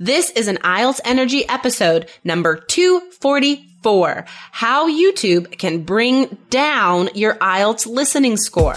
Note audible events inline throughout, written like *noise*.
This is an IELTS Energy episode number 244. How YouTube can bring down your IELTS listening score.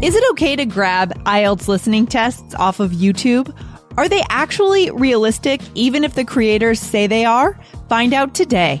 Is it okay to grab IELTS listening tests off of YouTube? Are they actually realistic even if the creators say they are? Find out today.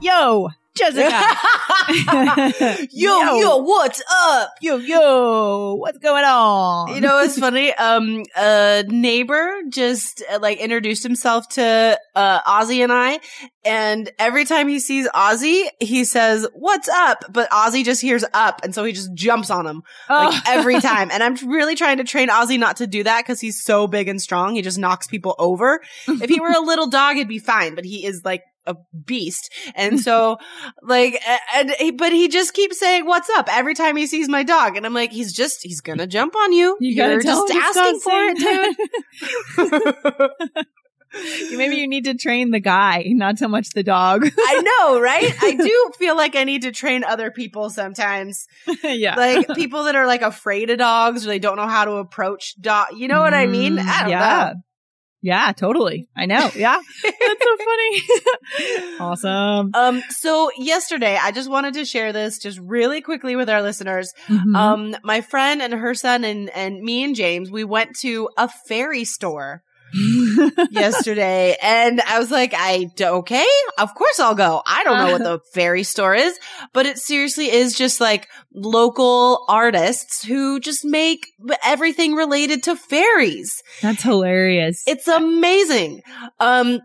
Yo, Jessica. *laughs* yo, yo, what's up? Yo, yo, what's going on? You know, it's funny. Um, a neighbor just uh, like introduced himself to uh, Ozzy and I, and every time he sees Ozzy, he says, "What's up?" But Ozzy just hears "up," and so he just jumps on him like Oh. every *laughs* time. And I'm really trying to train Ozzy not to do that because he's so big and strong. He just knocks people over. If he were a little dog, it'd be fine, but he is like a beast. And *laughs* so like and but he just keeps saying what's up every time he sees my dog and I'm like he's just he's going to jump on you. You gotta You're just asking for it, dude. *laughs* *laughs* Maybe you need to train the guy, not so much the dog. I know, right? I do feel like I need to train other people sometimes. yeah. Like people that are like afraid of dogs or they don't know how to approach dog. You know what I mean? Mm, I yeah. know. Yeah, totally. I know. Yeah. That's so funny. *laughs* awesome. Um, so yesterday, I just wanted to share this just really quickly with our listeners. Mhm. Um, my friend and her son and, and me and James, we went to a fairy store *laughs* yesterday and I was like, I, okay, of course I'll go. I don't know what the *laughs* fairy store is, but it seriously is just like local artists who just make everything related to fairies. That's hilarious. It's amazing. Um,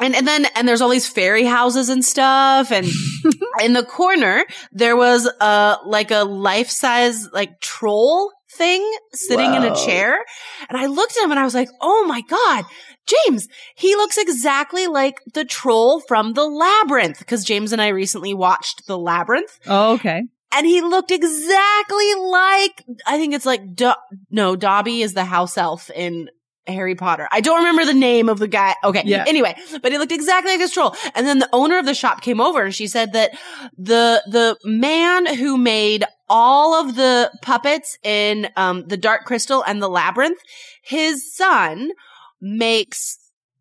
and, and then, and there's all these fairy houses and stuff. And *laughs* in the corner, there was a, like a life size, like troll thing sitting in a chair. And I looked at him and I was like, Oh my God, James, he looks exactly like the troll from the labyrinth. Cause James and I recently watched the labyrinth oh, okay. and he looked exactly like I think it's like Do- no Dobby is the house elf in Harry Potter. I don't remember the name of the guy. Okay. Yeah. Anyway, but he looked exactly like this troll. And then the owner of the shop came over and she said that the the man who made all of the puppets in um the Dark Crystal and the Labyrinth, his son makes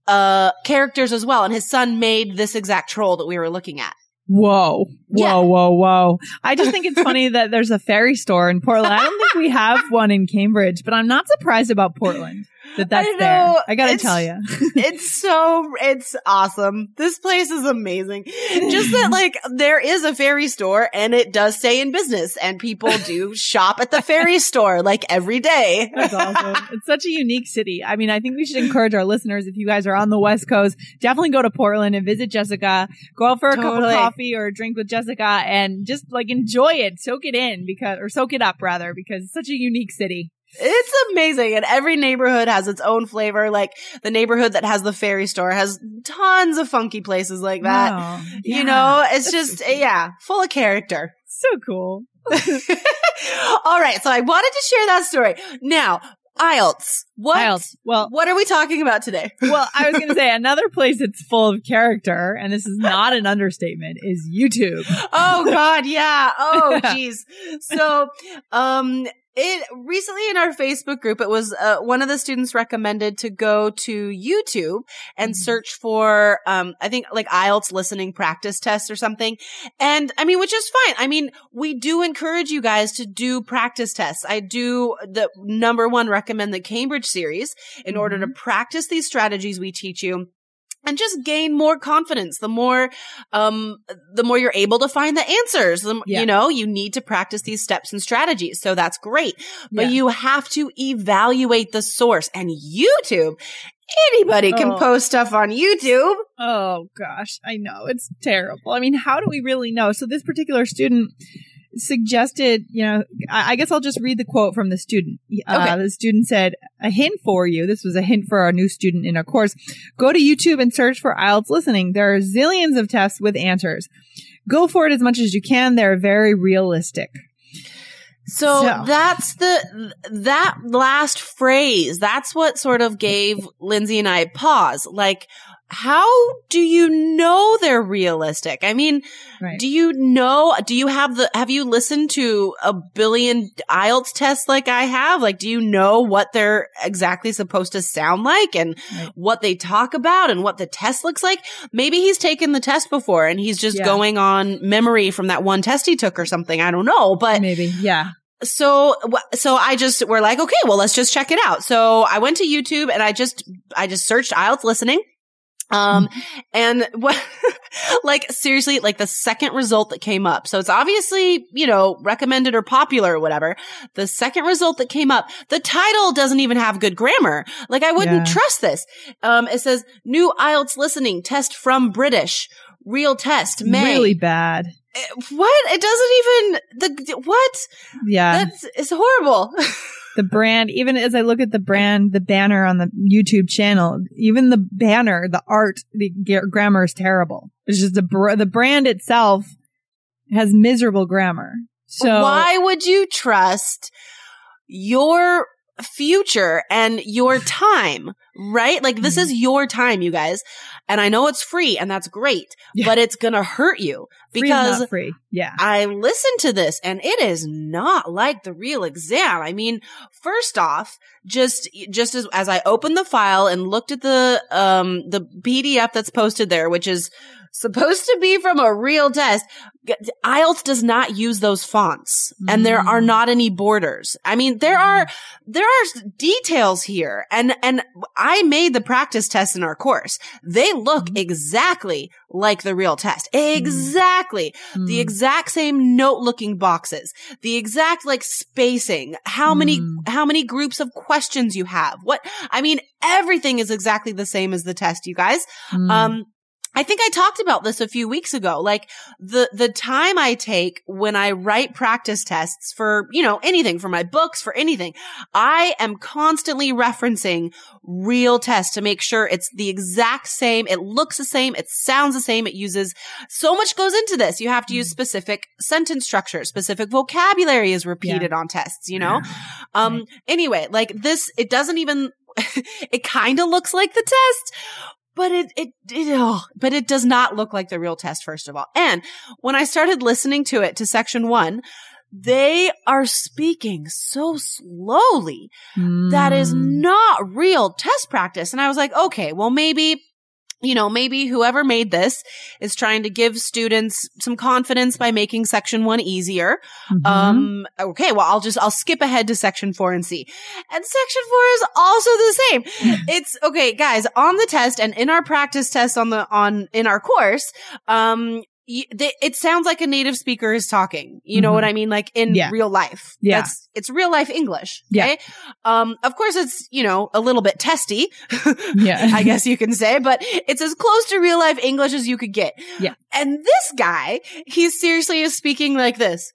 uh characters as well and his son made this exact troll that we were looking at. Whoa. Whoa, Yeah. whoa, whoa. I just think it's *laughs* funny that there's a fairy store in Portland. I don't think we have *laughs* one in Cambridge, but I'm not surprised about Portland that that's I know. there. I gotta tell you. *laughs* it's so it's awesome. This place is amazing. Just that like there is a fairy store and it does stay in business and people do shop at the fairy store like every day. That's awesome. It's such a unique city. I mean, I think we should encourage our listeners, if you guys are on the West Coast, definitely go to Portland and visit Jessica. Go out for a cup of coffee or a drink with Jessica and just like enjoy it, soak it in because, or soak it up rather, because it's such a unique city. It's amazing. And every neighborhood has its own flavor. Like the neighborhood that has the fairy store has tons of funky places like that. Wow. You Yeah. know, it's just, yeah, full of character. So cool. *laughs* All right. So I wanted to share that story. Now, IELTS. What? IELTS. Well, What are we talking about today? *laughs* well, I was going to say another place that's full of character, and this is not an understatement, is YouTube. oh God, yeah. Oh *laughs* geez. So, um, it recently in our Facebook group, it was uh, one of the students recommended to go to YouTube and Mhm. search for, um, I think like IELTS listening practice tests or something. And I mean, which is fine. I mean, we do encourage you guys to do practice tests. I do the number one recommend the Cambridge series in order to practice these strategies we teach you. And just gain more confidence. The more, um, the more you're able to find the answers. The, Yeah. You know, you need to practice these steps and strategies. So that's great. But Yeah. you have to evaluate the source and YouTube. Anybody can Oh. post stuff on YouTube. Oh gosh, I know it's terrible. I mean, how do we really know? So this particular student suggested, you know, I, I guess I'll just read the quote from the student. Uh, Okay. The student said, "A hint for you. This was a hint for our new student in our course. Go to YouTube and search for IELTS listening. There are zillions of tests with answers. Go for it as much as you can. They're very realistic." So, So- that's the, that last phrase, that's what sort of gave Lindsay and I pause. Like, how do you know they're realistic? I mean, Right. do you know, do you have the, have you listened to a billion IELTS tests like I have? Like, do you know what they're exactly supposed to sound like and Right. what they talk about and what the test looks like? Maybe he's taken the test before and he's just Yeah. going on memory from that one test he took or something. I don't know, but Maybe, yeah. so so I just we're like, okay, well, let's just check it out. So I went to YouTube and I just I just searched IELTS listening. Um, and what, *laughs* like seriously, like the second result that came up. So it's obviously, you know, recommended or popular or whatever. The second result that came up, the title doesn't even have good grammar. Like I wouldn't Yeah. trust this. Um, it says new IELTS listening test from British. Real test, May. Really bad. Eh, What? It doesn't even, the, what? Yeah. That's it's horrible. *laughs* the brand, even as I look at the brand, the banner on the YouTube channel, even the banner, the art, the grammar is terrible. It's just the br- the brand itself has miserable grammar. So Why would you trust your future and your *laughs* time, right? Like this is your time, you guys. And I know it's free and that's great, Yeah. but it's going to hurt you free because not free. Yeah. I listened to this and it is not like the real exam. I mean, first off, just, just as, as I opened the file and looked at the, um, the PDF that's posted there, which is supposed to be from a real test, IELTS does not use those fonts and there are Mm. not any borders. I mean, there are, there are details here and, and I made the practice test in our course. They look Mm-hmm. exactly like the real test. Exactly the Mm. exact same note looking boxes, the exact like spacing, how many, Mm. how many groups of questions you have. What, I mean, everything is exactly the same as the test, you guys. Mm. Um, I think I talked about this a few weeks ago. Like the, the time I take when I write practice tests for, you know, anything for my books, for anything, I am constantly referencing real tests to make sure it's the exact same. It looks the same. It sounds the same. It uses so much goes into this. You have to use specific sentence structure, specific vocabulary is repeated on tests, you know? Um, anyway, like this, it doesn't even, *laughs* it kind of looks like the test, but it, it, it oh, but it does not look like the real test, first of all. And when I started listening to it to section one, they are speaking so slowly that is Mm. not real test practice. And I was like, okay, well, maybe, you know, maybe whoever made this is trying to give students some confidence by making section one easier. Mhm. Um, okay, well, I'll just, I'll skip ahead to section four and see. And section four is also the same. *laughs* it's okay, guys, on the test and in our practice test on the, on, in our course, um, it sounds like a native speaker is talking. You know Mhm. what I mean? Like in Yeah. real life. Yeah. That's, it's real life English. Yeah. Um, of course it's, you know, a little bit testy. *laughs* yeah. I guess you can say, but it's as close to real life English as you could get. Yeah. And this guy, he seriously is speaking like this.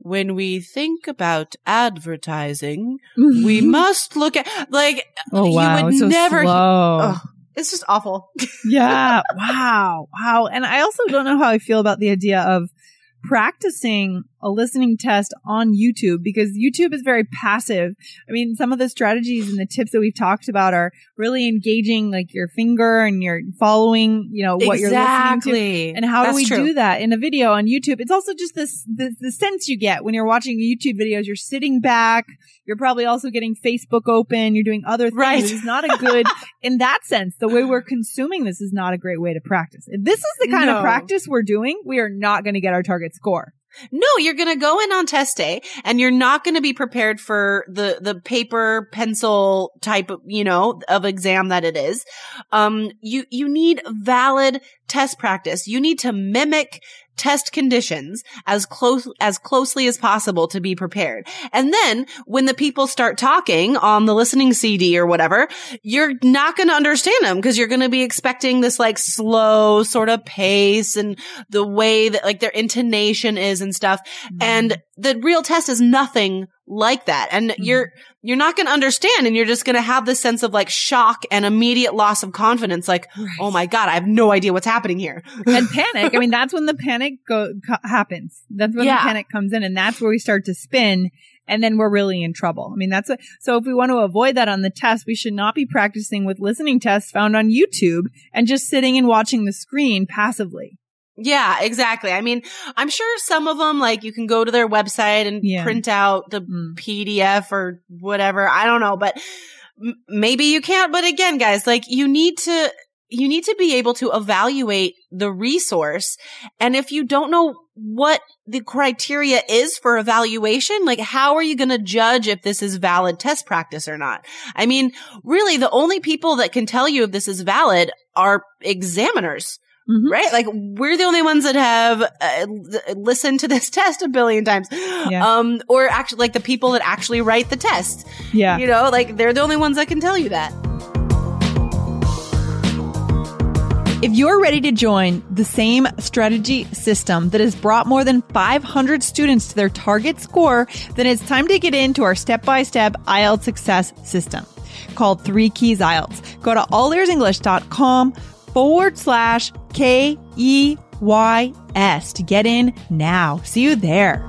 When we think about advertising, we must look at, like, Oh you wow, would it's so never- slow. Ugh, it's just awful. *laughs* yeah. Wow. Wow. And I also don't know how I feel about the idea of practicing a listening test on YouTube because YouTube is very passive. I mean, some of the strategies and the tips that we've talked about are really engaging like your finger and you're following, you know, what you're listening to. And how That's do we true. do that in a video on YouTube? It's also just this, the, the sense you get when you're watching YouTube videos. You're sitting back. You're probably also getting Facebook open. You're doing other things. Right. It's not a good, *laughs* in that sense, the way we're consuming this is not a great way to practice. If this is the kind No. of practice we're doing, we are not going to get our target score. No, you're going to go in on test day and you're not going to be prepared for the, the paper pencil type of, you know, of exam that it is. Um, you, you need valid test practice. You need to mimic test conditions as close, as closely as possible to be prepared. And then when the people start talking on the listening CD or whatever, you're not going to understand them because you're going to be expecting this like slow sort of pace and the way that like their intonation is and stuff. Mm-hmm. And the real test is nothing like that. And mm-hmm. you're, you're not going to understand and you're just going to have this sense of like shock and immediate loss of confidence. Like, oh my God, I have no idea what's happening here. and *laughs* panic. I mean, that's when the panic go, co- happens. That's when Yeah. the panic comes in and that's where we start to spin and then we're really in trouble. I mean, that's what, so if we want to avoid that on the test, we should not be practicing with listening tests found on YouTube and just sitting and watching the screen passively. Yeah, exactly. I mean, I'm sure some of them, like you can go to their website and Yeah. print out the Mm. PDF or whatever. I don't know, but m- maybe you can't. But again, guys, like you need to, you need to be able to evaluate the resource. And if you don't know what the criteria is for evaluation, like how are you going to judge if this is valid test practice or not? I mean, really the only people that can tell you if this is valid are examiners Mhm. right? Like we're the only ones that have uh, l- listened to this *laughs* test a billion times. Yeah. Um, or actually like the people that actually write the test, Yeah. you know, like they're the only ones that can tell you that. If you're ready to join the same strategy system that has brought more than 500 students to their target score, then it's time to get into our step-by-step IELTS success system called Three Keys IELTS. Go to allearsenglish.com forward slash K E Y S to get in now. See you there.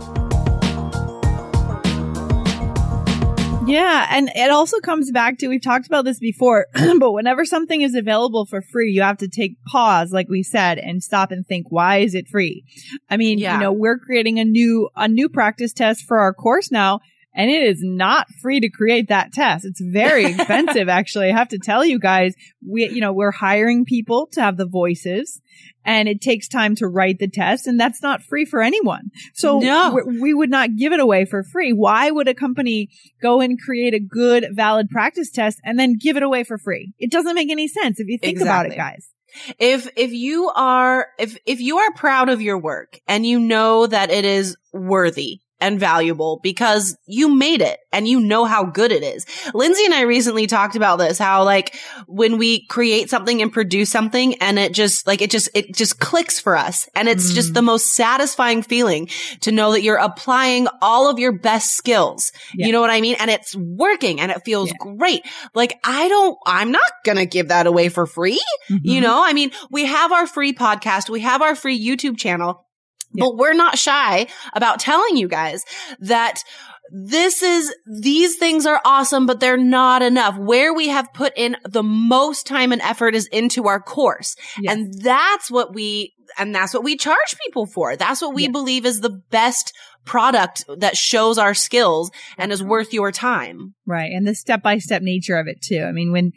Yeah, and it also comes back to we've talked about this before, *clears throat* but whenever something is available for free, you have to take pause, like we said, and stop and think, why is it free? I mean, Yeah. you know, we're creating a new a new practice test for our course now, and it is not free to create that test. It's very *laughs* expensive, actually. I have to tell you guys, we you know, we're hiring people to have the voices. And it takes time to write the test, and that's not free for anyone. So No. we- we would not give it away for free. Why would a company go and create a good, valid practice test and then give it away for free? It doesn't make any sense if you think about it, guys. If, if you are, if, if you are proud of your work and you know that it is worthy and valuable because you made it and you know how good it is. Lindsay and I recently talked about this, how like when we create something and produce something and it just like it just, it just clicks for us. And it's just Mm. the most satisfying feeling to know that you're applying all of your best skills. Yeah. You know what I mean? And it's working and it feels Yeah. great. Like I don't, I'm not going to give that away for free. Mm-hmm. You know, I mean, we have our free podcast, we have our free YouTube channel, Yeah. but we're not shy about telling you guys that this is, these things are awesome, but they're not enough. Where we have put in the most time and effort is into our course. Yes. And that's what we, and that's what we charge people for. That's what we Yeah. believe is the best product that shows our skills and is worth your time. Right. And the step by step nature of it too. I mean, when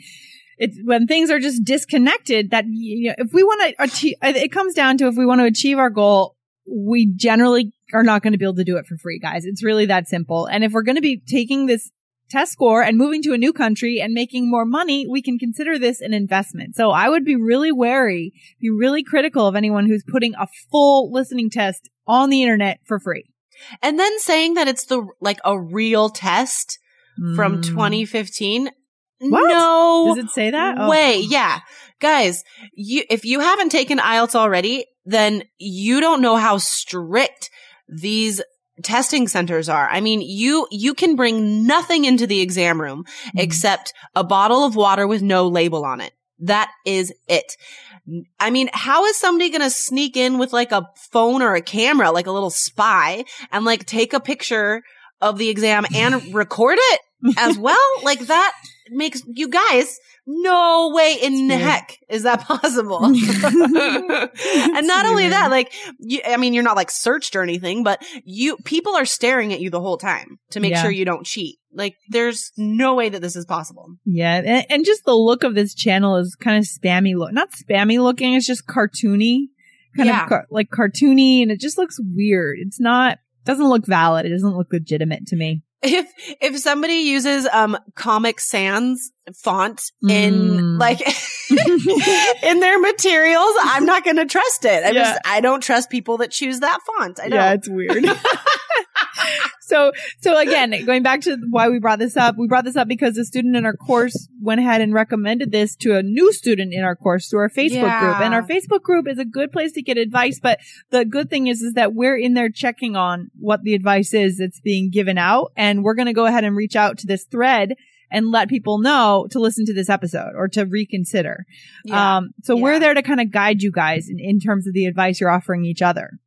it's, when things are just disconnected that, you know, if we want to it comes down to if we want to achieve our goal, we generally are not going to be able to do it for free, guys. It's really that simple. And if we're going to be taking this test score and moving to a new country and making more money, we can consider this an investment. So I would be really wary, be really critical of anyone who's putting a full listening test on the internet for free. And then saying that it's the, like a real test from Mm. 2015. What? No Does it say that? Oh. way. Yeah. Guys, you, if you haven't taken IELTS already, then you don't know how strict these testing centers are. I mean, you, you can bring nothing into the exam room Mm-hmm. except a bottle of water with no label on it. That is it. I mean, how is somebody going to sneak in with like a phone or a camera, like a little spy and like take a picture of the exam and *laughs* record it as well? Like that makes you guys no way in the heck is that possible. *laughs* *laughs* and not only that, like, you, I mean, you're not like searched or anything, but you, people are staring at you the whole time to make Yeah. sure you don't cheat. Like, there's no way that this is possible. Yeah, and, and just the look of this channel is kind of spammy look. Not spammy looking, it's just cartoony. Kind Yeah. of car- like cartoony and it just looks weird. It's not doesn't look valid. It doesn't look legitimate to me. If, if somebody uses, um, Comic Sans font in, Mm. like, *laughs* in their materials, I'm not going to trust it. I Yeah. just, I don't trust people that choose that font. I. Yeah, it's weird. *laughs* so, so again, going back to why we brought this up, we brought this up because a student in our course went ahead and recommended this to a new student in our course through our Facebook group. And our Facebook group is a good place to get advice. But the good thing is, is that we're in there checking on what the advice is that's being given out. And we're going to go ahead and reach out to this thread and let people know to listen to this episode or to reconsider. Yeah. Um, so we're there to kind of guide you guys in, in terms of the advice you're offering each other.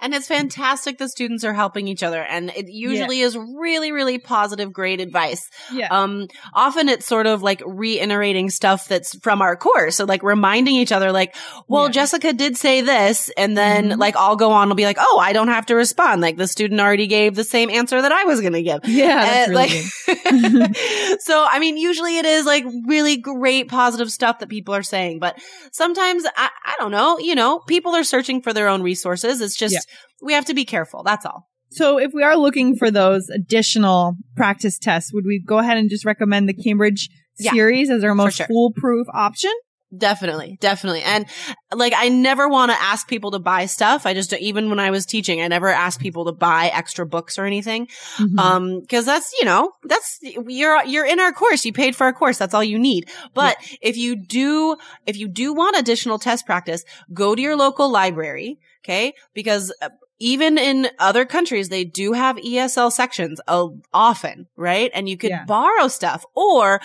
And it's fantastic the students are helping each other. And it usually is really, really positive, great advice. Yeah. Um, often it's sort of like reiterating stuff that's from our course. So like reminding each other, like, well, Yeah. Jessica did say this. And then Mhm. like I'll go on and be like, oh, I don't have to respond. Like the student already gave the same answer that I was going to give. yeah, really like, *laughs* so I mean, usually it is like really great positive stuff that people are saying, but sometimes I, I don't know, you know, people are searching for their own resources. It's just, Yeah. We have to be careful. That's all. So if we are looking for those additional practice tests, would we go ahead and just recommend the Cambridge Yeah, series as our most sure. foolproof option? Definitely, definitely. And like, I never want to ask people to buy stuff. I just, even when I was teaching, I never asked people to buy extra books or anything. Mm-hmm. Um, cause that's, you know, that's, you're, you're in our course. You paid for our course. That's all you need. But if you do, if you do want additional test practice, go to your local library. Okay. Because uh, even in other countries, they do have ESL sections uh, often, right? And you could Yeah. borrow stuff. Or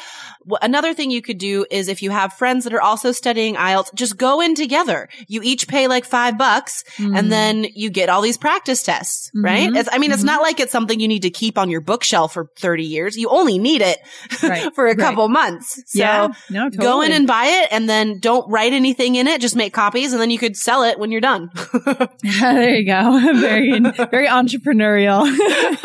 wh- another thing you could do is if you have friends that are also studying IELTS, just go in together. You each pay like five bucks Mm-hmm. and then you get all these practice tests, right? Mhm. It's, I mean, it's Mhm. not like it's something you need to keep on your bookshelf for 30 years. You only need it *laughs* Right, for a right. couple months. So yeah, no, totally. go in and buy it and then don't write anything in it. Just make copies and then you could sell it when you're done. *laughs* *laughs* there you go. *laughs* Very, very entrepreneurial. *laughs*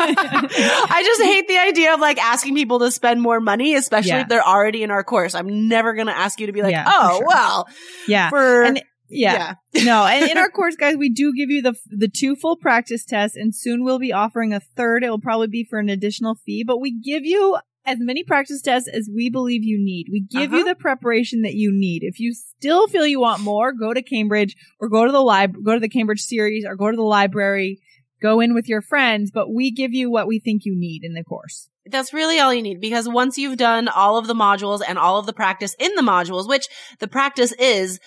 I just hate the idea of like asking people to spend more money, especially Yeah. if they're already in our course. I'm never going to ask you to be like, Yeah, oh, sure. well, yeah. for, And- yeah. *laughs* no, and in our course, guys, we do give you the the two full practice tests, and soon we'll be offering a third. It will probably be for an additional fee, but we give you as many practice tests as we believe you need. We give you Uh-huh. the preparation that you need. If you still feel you want more, go to Cambridge or go to the lib, go to the Cambridge series or go to the library. Go in with your friends, but we give you what we think you need in the course. That's really all you need because once you've done all of the modules and all of the practice in the modules, which the practice is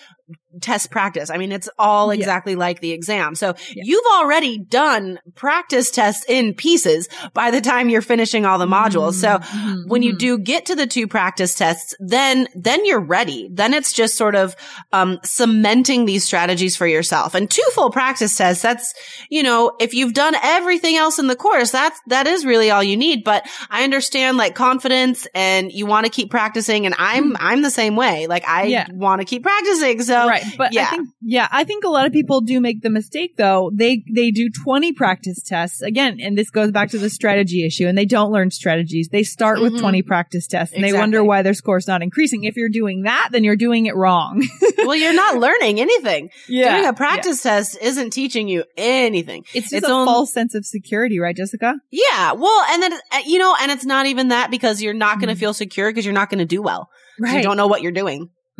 test practice. I mean, it's all Yeah. exactly like the exam. So Yeah. you've already done practice tests in pieces by the time you're finishing all the modules. So Mhm, when you mhm. do get to the two practice tests, then, then you're ready. Then it's just sort of, um, cementing these strategies for yourself. And two full practice tests, that's, you know, if you've done everything else in the course, that's, that is really all you need. But I understand like confidence and you want to keep practicing. And I'm, I'm the same way. Like I Mm-hmm. Yeah. want to keep practicing. So right but yeah. i think yeah i think a lot of people do make the mistake though they they do 20 practice tests again and this goes back to the strategy issue and they don't learn strategies they start with Mhm. 20 practice tests and they wonder why their score's not increasing if you're doing that then you're doing it wrong *laughs* well, you're not learning anything. yeah Doing a practice test isn't teaching you anything. it's just It's a on- false sense of security right jessica Yeah. Well, and then, uh, you know, and it's not even that because you're not going to Mhm. feel secure because you're not going to do well. 'Cause You don't know what you're doing. *laughs* *laughs*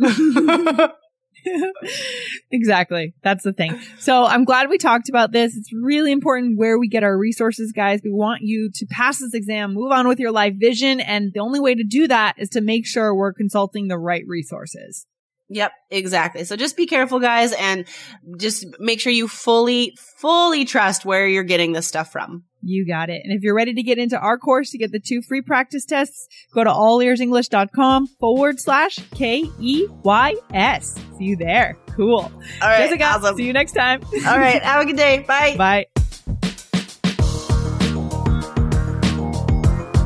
*laughs* exactly. That's the thing. So I'm glad we talked about this. It's really important where we get our resources, guys. We want you to pass this exam, move on with your life vision. And the only way to do that is to make sure we're consulting the right resources. Yep, exactly. So just be careful, guys, and just make sure you fully, fully trust where you're getting this stuff from. You got it. And if you're ready to get into our course to get the two free practice tests, go to allearsenglish.com forward slash K E Y S. See you there. Cool. All right. Jessica, awesome. see you next time. All right. Have a good day. Bye. *laughs* Bye.